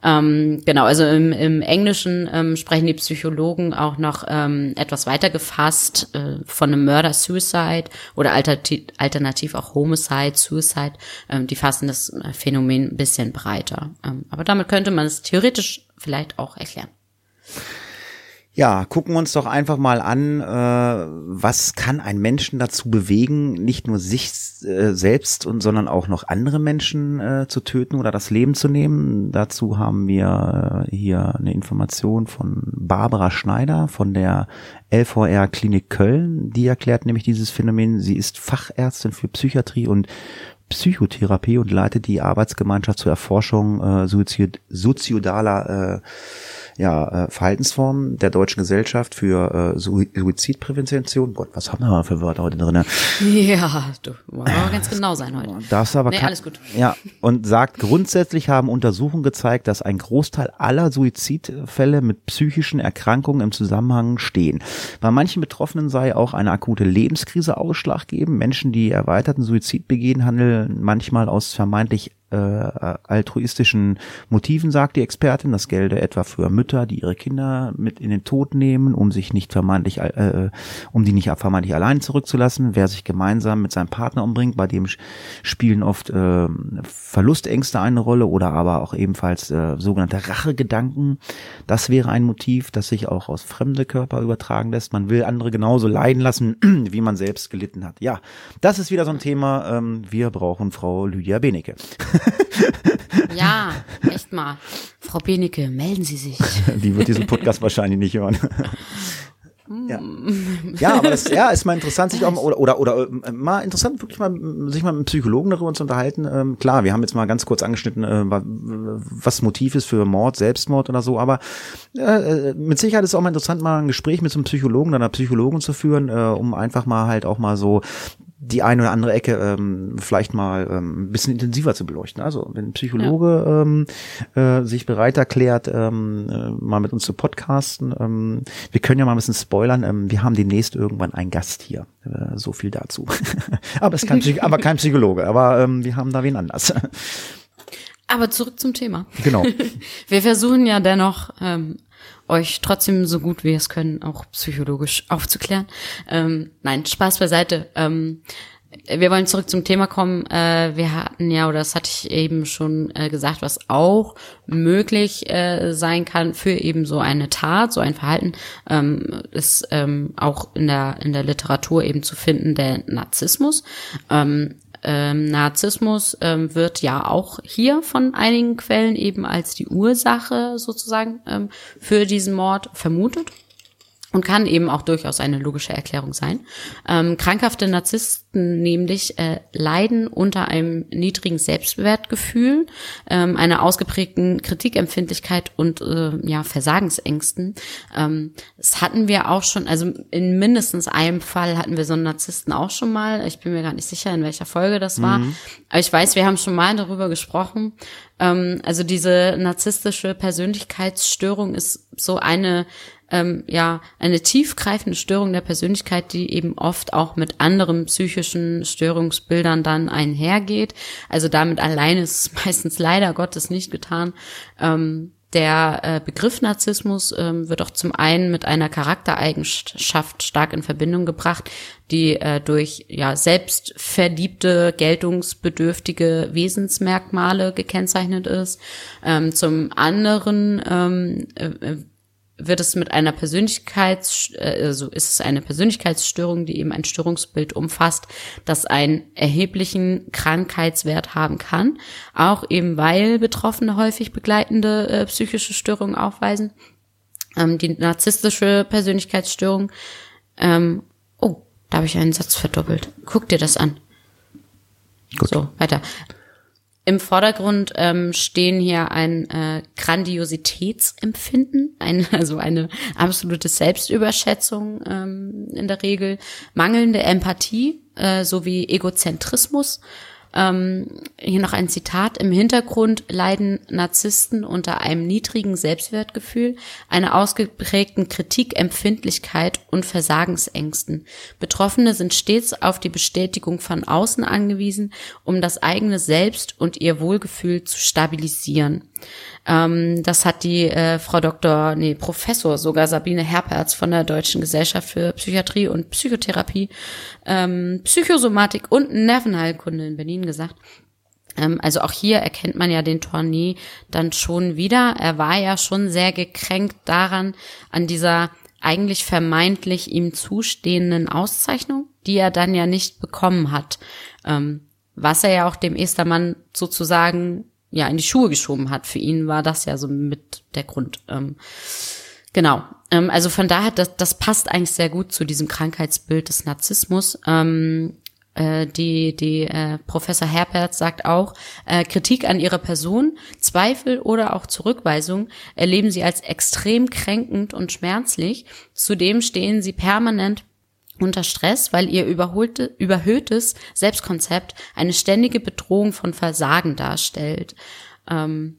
Ähm, genau, also im, im Englischen ähm, sprechen die Psychologen auch noch ähm, etwas weiter gefasst äh, von einem Murder-Suicide oder alternativ, alternativ auch Homicide-Suicide. Ähm, die fassen das äh, Phänomen ein bisschen breiter. Ähm, aber damit könnte man es theoretisch vielleicht auch erklären. Ja, gucken wir uns doch einfach mal an, äh, was kann ein Menschen dazu bewegen, nicht nur sich äh, selbst und sondern auch noch andere Menschen äh, zu töten oder das Leben zu nehmen. Dazu haben wir äh, hier eine Information von Barbara Schneider von der LVR Klinik Köln. Die erklärt nämlich dieses Phänomen. Sie ist Fachärztin für Psychiatrie und Psychotherapie und leitet die Arbeitsgemeinschaft zur Erforschung äh, Suizid, soziodaler äh, ja, äh, Verhaltensformen der Deutschen Gesellschaft für äh, Suizidprävention. Gott, was haben wir mal für Wörter heute drin? Ja, du wollen wir ganz genau sein heute. Darfst aber Nee, alles gut. Ja, und sagt, grundsätzlich haben Untersuchungen gezeigt, dass ein Großteil aller Suizidfälle mit psychischen Erkrankungen im Zusammenhang stehen. Bei manchen Betroffenen sei auch eine akute Lebenskrise ausschlaggebend. Menschen, die erweiterten Suizid begehen, handeln manchmal aus vermeintlich äh, altruistischen Motiven, sagt die Expertin. Das gelte etwa für Mütter, die ihre Kinder mit in den Tod nehmen, um sich nicht vermeintlich, äh, um die nicht vermeintlich allein zurückzulassen. Wer sich gemeinsam mit seinem Partner umbringt, bei dem spielen oft äh, Verlustängste eine Rolle oder aber auch ebenfalls äh, sogenannte Rachegedanken. Das wäre ein Motiv, das sich auch aus fremde Körper übertragen lässt. Man will andere genauso leiden lassen, *clears throat* wie man selbst gelitten hat. Ja, das ist wieder so ein Thema. Ähm, wir brauchen Frau Lydia Benecke. *laughs* *laughs* Ja, echt mal. Frau Benecke, melden Sie sich. *laughs* Die wird diesen Podcast *laughs* wahrscheinlich nicht hören. Ja. ja, aber das ja, ist mal interessant, sich auch mal, oder, oder, oder äh, mal interessant, wirklich mal sich mal mit einem Psychologen darüber zu unterhalten. Ähm, klar, wir haben jetzt mal ganz kurz angeschnitten, äh, wa- was Motiv ist für Mord, Selbstmord oder so, aber äh, äh, mit Sicherheit ist es auch mal interessant, mal ein Gespräch mit so einem Psychologen oder einer Psychologin zu führen, äh, um einfach mal halt auch mal so die eine oder andere Ecke ähm, vielleicht mal ähm, ein bisschen intensiver zu beleuchten. Also wenn ein Psychologe ähm, äh, sich bereit erklärt, ähm, äh, mal mit uns zu podcasten, ähm, wir können ja mal ein bisschen spoilern, ähm, wir haben demnächst irgendwann einen Gast hier. Äh, so viel dazu. *laughs* aber es Psych aber kein Psychologe, aber ähm, wir haben da wen anders. Aber zurück zum Thema. genau. *laughs* Wir versuchen ja dennoch, ähm, euch trotzdem so gut wir es können, auch psychologisch aufzuklären. Ähm, nein, Spaß beiseite. Ähm, wir wollen zurück zum Thema kommen. Äh, wir hatten ja, oder das hatte ich eben schon äh, gesagt, was auch möglich äh, sein kann für eben so eine Tat, so ein Verhalten, ähm, ist ähm, auch in der in der Literatur eben zu finden der Narzissmus. Ähm, ähm, Narzissmus ähm, wird ja auch hier von einigen Quellen eben als die Ursache sozusagen ähm, für diesen Mord vermutet und kann eben auch durchaus eine logische Erklärung sein. Ähm, krankhafte Narzissten nämlich äh, leiden unter einem niedrigen Selbstwertgefühl, ähm, einer ausgeprägten Kritikempfindlichkeit und äh, ja Versagensängsten. Ähm, das hatten wir auch schon, also in mindestens einem Fall hatten wir so einen Narzissten auch schon mal. Ich bin mir gar nicht sicher, in welcher Folge das war, aber ich weiß, wir haben schon mal darüber gesprochen. Ähm, also diese narzisstische Persönlichkeitsstörung ist so eine ähm, ja eine tiefgreifende Störung der Persönlichkeit, die eben oft auch mit anderen psychischen Störungsbildern dann einhergeht. Also damit alleine ist es *laughs* meistens leider Gottes nicht getan. Ähm, der äh, Begriff Narzissmus ähm, wird auch zum einen mit einer Charaktereigenschaft stark in Verbindung gebracht, die äh, durch ja selbstverliebte, geltungsbedürftige Wesensmerkmale gekennzeichnet ist. Ähm, zum anderen ähm, äh, wird es mit einer Persönlichkeits, äh, also ist es eine Persönlichkeitsstörung, die eben ein Störungsbild umfasst, das einen erheblichen Krankheitswert haben kann, auch eben weil Betroffene häufig begleitende äh, psychische Störungen aufweisen. Ähm, die narzisstische Persönlichkeitsstörung, ähm, oh, da habe ich einen Satz verdoppelt. Guck dir das an. Gut. So, weiter. Im Vordergrund ähm, stehen hier ein äh, Grandiositätsempfinden, ein, *laughs* also eine absolute Selbstüberschätzung ähm, in der Regel, mangelnde Empathie äh, sowie Egozentrismus. Ähm, hier noch ein Zitat. Im Hintergrund leiden Narzissten unter einem niedrigen Selbstwertgefühl, einer ausgeprägten Kritikempfindlichkeit und Versagensängsten. Betroffene sind stets auf die Bestätigung von außen angewiesen, um das eigene Selbst und ihr Wohlgefühl zu stabilisieren. Ähm, das hat die äh, Frau Dr., nee, Professor sogar Sabine Herperz von der Deutschen Gesellschaft für Psychiatrie und Psychotherapie, ähm, Psychosomatik und Nervenheilkunde in Berlin gesagt. Ähm, also auch hier erkennt man ja den Tournee dann schon wieder. Er war ja schon sehr gekränkt daran, an dieser eigentlich vermeintlich ihm zustehenden Auszeichnung, die er dann ja nicht bekommen hat. Ähm, was er ja auch dem Estermann sozusagen ja in die Schuhe geschoben hat. Für ihn war das ja so mit der Grund. Ähm, genau. Ähm, also von daher, das, das passt eigentlich sehr gut zu diesem Krankheitsbild des Narzissmus. Ähm, äh, die, die äh, Professor Herbert sagt auch, äh, Kritik an ihrer Person, Zweifel oder auch Zurückweisung erleben sie als extrem kränkend und schmerzlich. Zudem stehen sie permanent unter Stress, weil ihr überholte, überhöhtes Selbstkonzept eine ständige Bedrohung von Versagen darstellt. Ähm,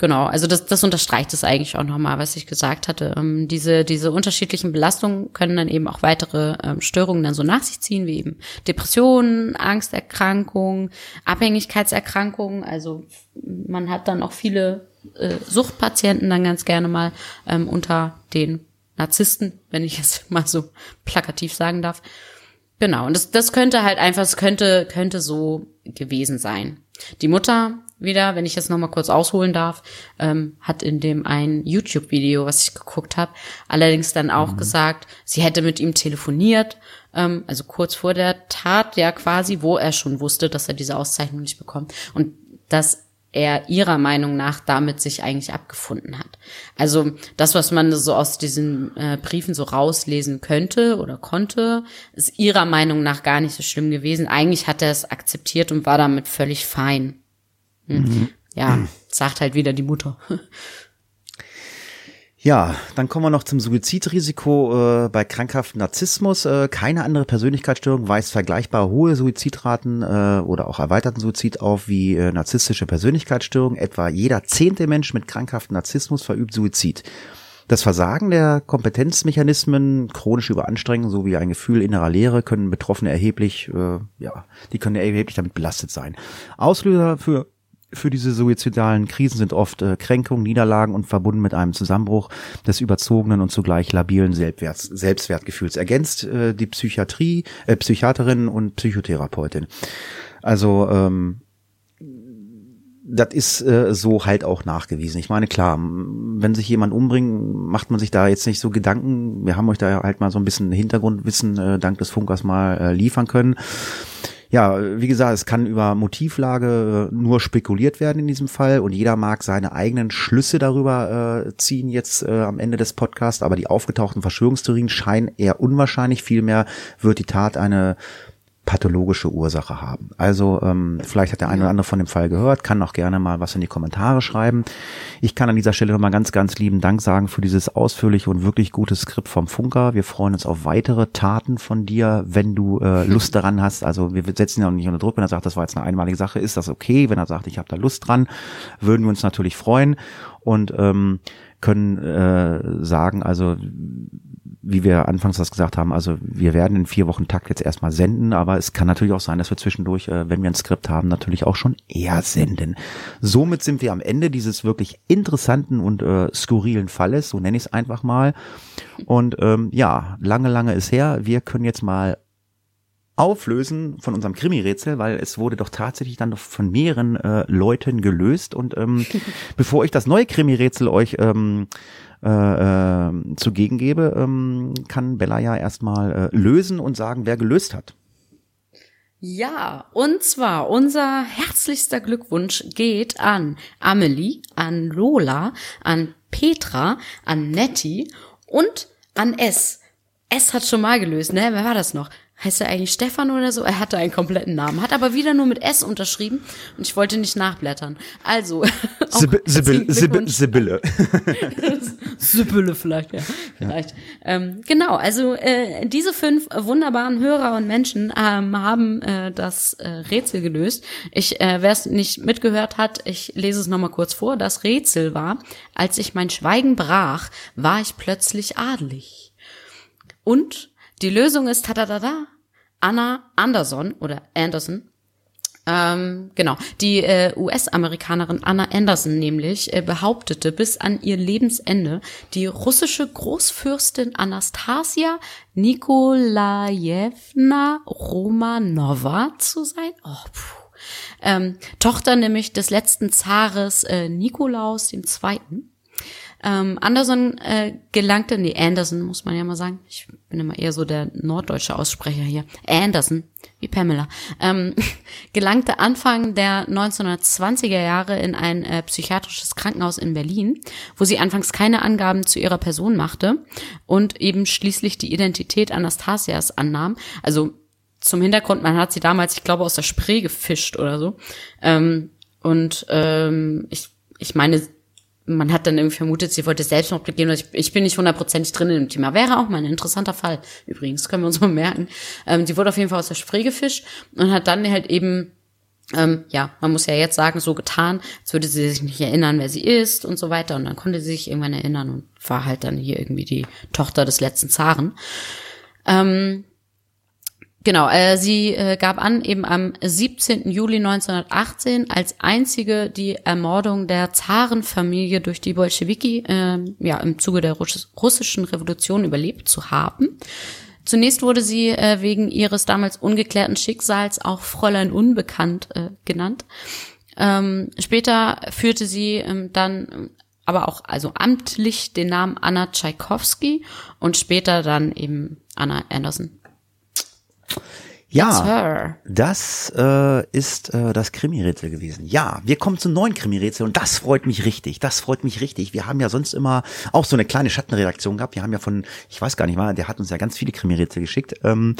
Genau, also das, das unterstreicht es eigentlich auch nochmal, was ich gesagt hatte. Ähm, diese, diese unterschiedlichen Belastungen können dann eben auch weitere ähm, Störungen dann so nach sich ziehen, wie eben Depressionen, Angsterkrankungen, Abhängigkeitserkrankungen. Also man hat dann auch viele äh, Suchtpatienten dann ganz gerne mal ähm, unter den Narzissten, wenn ich es *laughs* mal so plakativ sagen darf. Genau, und das, das könnte halt einfach, es könnte, könnte so gewesen sein. Die Mutter wieder, wenn ich jetzt noch mal kurz ausholen darf, ähm, hat in dem ein YouTube-Video, was ich geguckt habe, allerdings dann auch mhm. gesagt, sie hätte mit ihm telefoniert, ähm, also kurz vor der Tat ja quasi, wo er schon wusste, dass er diese Auszeichnung nicht bekommt und dass er ihrer Meinung nach damit sich eigentlich abgefunden hat. Also das, was man so aus diesen äh, Briefen so rauslesen könnte oder konnte, ist ihrer Meinung nach gar nicht so schlimm gewesen. Eigentlich hat er es akzeptiert und war damit völlig fein. Mhm. Ja, sagt halt wieder die Mutter. *laughs* Ja, dann kommen wir noch zum Suizidrisiko äh, bei krankhaften Narzissmus. Äh, keine andere Persönlichkeitsstörung weist vergleichbar hohe Suizidraten äh, oder auch erweiterten Suizid auf wie äh, narzisstische Persönlichkeitsstörung. Etwa jeder zehnte Mensch mit krankhaften Narzissmus verübt Suizid. Das Versagen der Kompetenzmechanismen, chronische Überanstrengung sowie ein Gefühl innerer Leere können Betroffene erheblich, äh, ja, die können erheblich damit belastet sein. Auslöser für für diese suizidalen Krisen sind oft äh, Kränkungen, Niederlagen und verbunden mit einem Zusammenbruch des überzogenen und zugleich labilen Selbstwerts, Selbstwertgefühls. Ergänzt äh, die Psychiatrie, äh, Psychiaterin und Psychotherapeutin. Also ähm, das ist äh, so halt auch nachgewiesen. Ich meine, klar, wenn sich jemand umbringt, macht man sich da jetzt nicht so Gedanken. Wir haben euch da halt mal so ein bisschen Hintergrundwissen äh, dank des Funkers mal äh, liefern können ja, wie gesagt, es kann über Motivlage äh, nur spekuliert werden in diesem Fall und jeder mag seine eigenen Schlüsse darüber äh, ziehen jetzt äh, am Ende des Podcasts, aber die aufgetauchten Verschwörungstheorien scheinen eher unwahrscheinlich. Vielmehr wird die Tat eine pathologische Ursache haben. Also ähm, vielleicht hat der eine oder andere von dem Fall gehört, kann auch gerne mal was in die Kommentare schreiben. Ich kann an dieser Stelle nochmal ganz, ganz lieben Dank sagen für dieses ausführliche und wirklich gute Skript vom Funker. Wir freuen uns auf weitere Taten von dir, wenn du äh, *laughs* Lust daran hast. Also wir setzen ja auch nicht unter Druck, wenn er sagt, das war jetzt eine einmalige Sache, ist das okay. Wenn er sagt, ich habe da Lust dran, würden wir uns natürlich freuen und ähm, können äh, sagen, also wie wir anfangs das gesagt haben, also wir werden in vier Wochen Takt jetzt erstmal senden, aber es kann natürlich auch sein, dass wir zwischendurch, äh, wenn wir ein Skript haben, natürlich auch schon eher senden. Somit sind wir am Ende dieses wirklich interessanten und äh, skurrilen Falles, so nenne ich es einfach mal. Und ähm, ja, lange, lange ist her. Wir können jetzt mal auflösen von unserem Krimi-Rätsel, weil es wurde doch tatsächlich dann doch von mehreren äh, Leuten gelöst. Und ähm, *laughs* bevor ich das neue Krimi-Rätsel euch ähm, äh, äh, zugegen gebe, ähm, kann Bella ja erstmal äh, lösen und sagen, wer gelöst hat. Ja, und zwar unser herzlichster Glückwunsch geht an Amelie, an Lola, an Petra, an Nettie und an S. S hat schon mal gelöst, ne? Wer war das noch? Heißt er eigentlich Stefan oder so? Er hatte einen kompletten Namen, hat aber wieder nur mit S unterschrieben und ich wollte nicht nachblättern. Also. *laughs* Sibylle. Sibylle. *laughs* Sibylle vielleicht, ja. Vielleicht. Ja. Ähm, genau, also äh, diese fünf wunderbaren Hörer und Menschen ähm, haben äh, das äh, Rätsel gelöst. Ich, äh, wer es nicht mitgehört hat, ich lese es nochmal kurz vor. Das Rätsel war, als ich mein Schweigen brach, war ich plötzlich adelig. Und die Lösung ist tadadada, Anna Anderson oder Anderson. Ähm, genau, die äh, US-Amerikanerin Anna Anderson nämlich äh, behauptete bis an ihr Lebensende, die russische Großfürstin Anastasia Nikolajewna Romanova zu sein. Oh, puh. Ähm, Tochter nämlich des letzten Zares äh, Nikolaus II. Ähm, Anderson äh, gelangte, nee, Anderson muss man ja mal sagen. Ich bin immer eher so der norddeutsche Aussprecher hier. Anderson, wie Pamela. Ähm, *laughs* gelangte Anfang der 1920er Jahre in ein äh, psychiatrisches Krankenhaus in Berlin, wo sie anfangs keine Angaben zu ihrer Person machte und eben schließlich die Identität Anastasias annahm. Also zum Hintergrund, man hat sie damals, ich glaube, aus der Spree gefischt oder so. Ähm, und ähm, ich, ich meine, man hat dann irgendwie vermutet, sie wollte Selbstmord begehen. Ich, ich bin nicht hundertprozentig drin im Thema. Wäre auch mal ein interessanter Fall. Übrigens, können wir uns mal merken. Ähm, sie wurde auf jeden Fall aus der Spree gefischt und hat dann halt eben ähm, ja, man muss ja jetzt sagen, so getan, als würde sie sich nicht erinnern, wer sie ist und so weiter. Und dann konnte sie sich irgendwann erinnern und war halt dann hier irgendwie die Tochter des letzten Zaren. Ähm, Genau, äh, sie äh, gab an, eben am 17. Juli 1918 als einzige die Ermordung der Zarenfamilie durch die Bolschewiki äh, ja, im Zuge der russischen Revolution überlebt zu haben. Zunächst wurde sie äh, wegen ihres damals ungeklärten Schicksals auch Fräulein Unbekannt äh, genannt. Ähm, später führte sie ähm, dann aber auch also amtlich den Namen Anna Tchaikovsky und später dann eben Anna Anderson. Ja, das äh, ist äh, das Krimi-Rätsel gewesen. Ja, wir kommen zum neuen Krimi-Rätsel und das freut mich richtig. Das freut mich richtig. Wir haben ja sonst immer auch so eine kleine Schattenredaktion gehabt. Wir haben ja von, ich weiß gar nicht mal, der hat uns ja ganz viele Krimi-Rätsel geschickt. Ähm,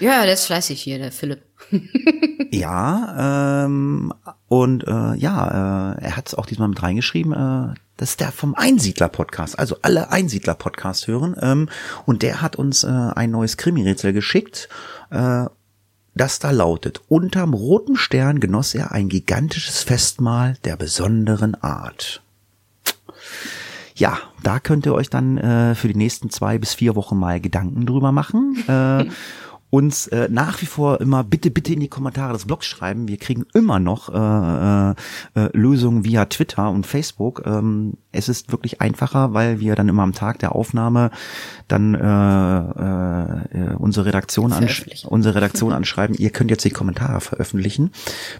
ja, der ist fleißig hier, der Philipp. *laughs* ja, ähm, und äh, ja, äh, er hat es auch diesmal mit reingeschrieben. Äh, das ist der vom Einsiedler-Podcast, also alle Einsiedler-Podcast hören. Ähm, und der hat uns äh, ein neues Krimi-Rätsel geschickt. Äh, das da lautet, unterm roten Stern genoss er ein gigantisches Festmahl der besonderen Art. Ja, da könnt ihr euch dann äh, für die nächsten zwei bis vier Wochen mal Gedanken drüber machen. Äh, *laughs* uns äh, nach wie vor immer bitte, bitte in die Kommentare des Blogs schreiben. Wir kriegen immer noch äh, äh, äh, Lösungen via Twitter und Facebook. Ähm, es ist wirklich einfacher, weil wir dann immer am Tag der Aufnahme dann äh, äh, unsere Redaktion ansch unsere Redaktion anschreiben. Ihr könnt jetzt die Kommentare veröffentlichen.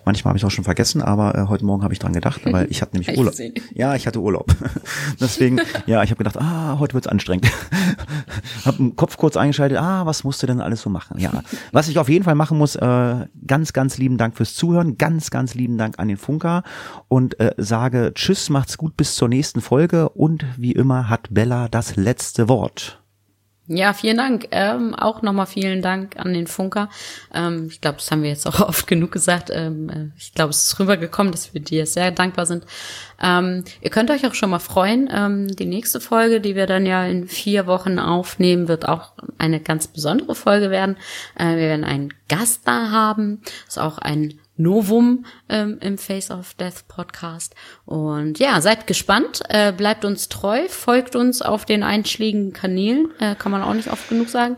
Manchmal habe ich auch schon vergessen, aber äh, heute Morgen habe ich dran gedacht, weil ich hatte *laughs* nämlich Urlaub. Ja, ich hatte Urlaub. *laughs* Deswegen, ja, ich habe gedacht, ah, heute wird's anstrengend. *laughs* hab den Kopf kurz eingeschaltet. Ah, was musst du denn alles so machen? Ja, was ich auf jeden Fall machen muss, äh, ganz, ganz lieben Dank fürs Zuhören, ganz, ganz lieben Dank an den Funker und äh, sage Tschüss, macht's gut bis zur nächsten Folge und wie immer hat Bella das letzte Wort. Ja, vielen Dank. Ähm, auch nochmal vielen Dank an den Funker. Ähm, ich glaube, das haben wir jetzt auch *laughs* oft genug gesagt. Ähm, äh, ich glaube, es ist rübergekommen, dass wir dir sehr dankbar sind. Ähm, ihr könnt euch auch schon mal freuen. Ähm, die nächste Folge, die wir dann ja in vier Wochen aufnehmen, wird auch eine ganz besondere Folge werden. Äh, wir werden einen Gast da haben. Ist auch ein Novum ähm, im Face of Death Podcast. Und ja, seid gespannt, äh, bleibt uns treu, folgt uns auf den einschlägigen Kanälen, äh, kann man auch nicht oft genug sagen.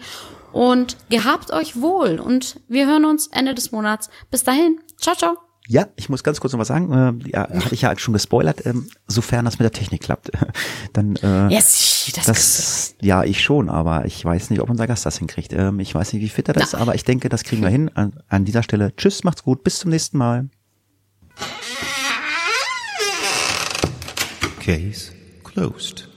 Und gehabt euch wohl und wir hören uns Ende des Monats. Bis dahin, ciao, ciao. Ja, ich muss ganz kurz noch was sagen. Äh, ja, hatte ich ja schon gespoilert. Ähm, sofern das mit der Technik klappt, *laughs* dann äh, yes, das, das ja ich schon, aber ich weiß nicht, ob unser Gast das hinkriegt. Ähm, ich weiß nicht, wie fit er das ist, aber ich denke, das kriegen wir hin. An, an dieser Stelle, tschüss, macht's gut, bis zum nächsten Mal. Case closed.